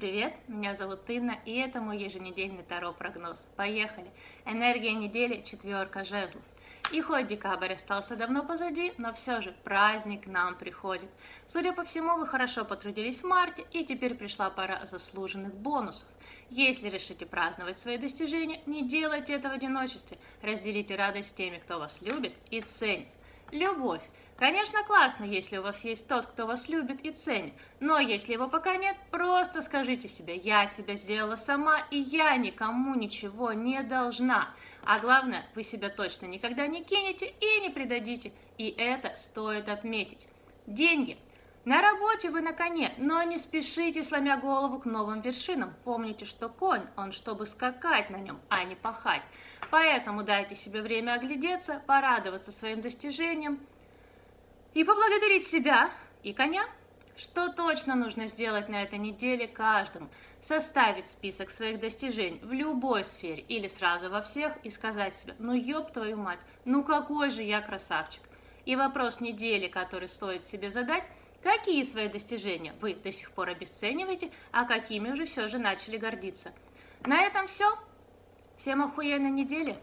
Привет, меня зовут Инна, и это мой еженедельный Таро-прогноз. Поехали! Энергия недели – четверка жезлов. И хоть декабрь остался давно позади, но все же праздник к нам приходит. Судя по всему, вы хорошо потрудились в марте, и теперь пришла пора заслуженных бонусов. Если решите праздновать свои достижения, не делайте это в одиночестве. Разделите радость теми, кто вас любит и ценит. Любовь Конечно, классно, если у вас есть тот, кто вас любит и ценит, но если его пока нет, просто скажите себе, я себя сделала сама, и я никому ничего не должна. А главное, вы себя точно никогда не кинете и не предадите, и это стоит отметить. Деньги. На работе вы на коне, но не спешите, сломя голову к новым вершинам. Помните, что конь, он чтобы скакать на нем, а не пахать. Поэтому дайте себе время оглядеться, порадоваться своим достижениям, и поблагодарить себя и коня. Что точно нужно сделать на этой неделе каждому? Составить список своих достижений в любой сфере или сразу во всех и сказать себе, ну ёб твою мать, ну какой же я красавчик. И вопрос недели, который стоит себе задать, какие свои достижения вы до сих пор обесцениваете, а какими уже все же начали гордиться. На этом все. Всем охуенной недели!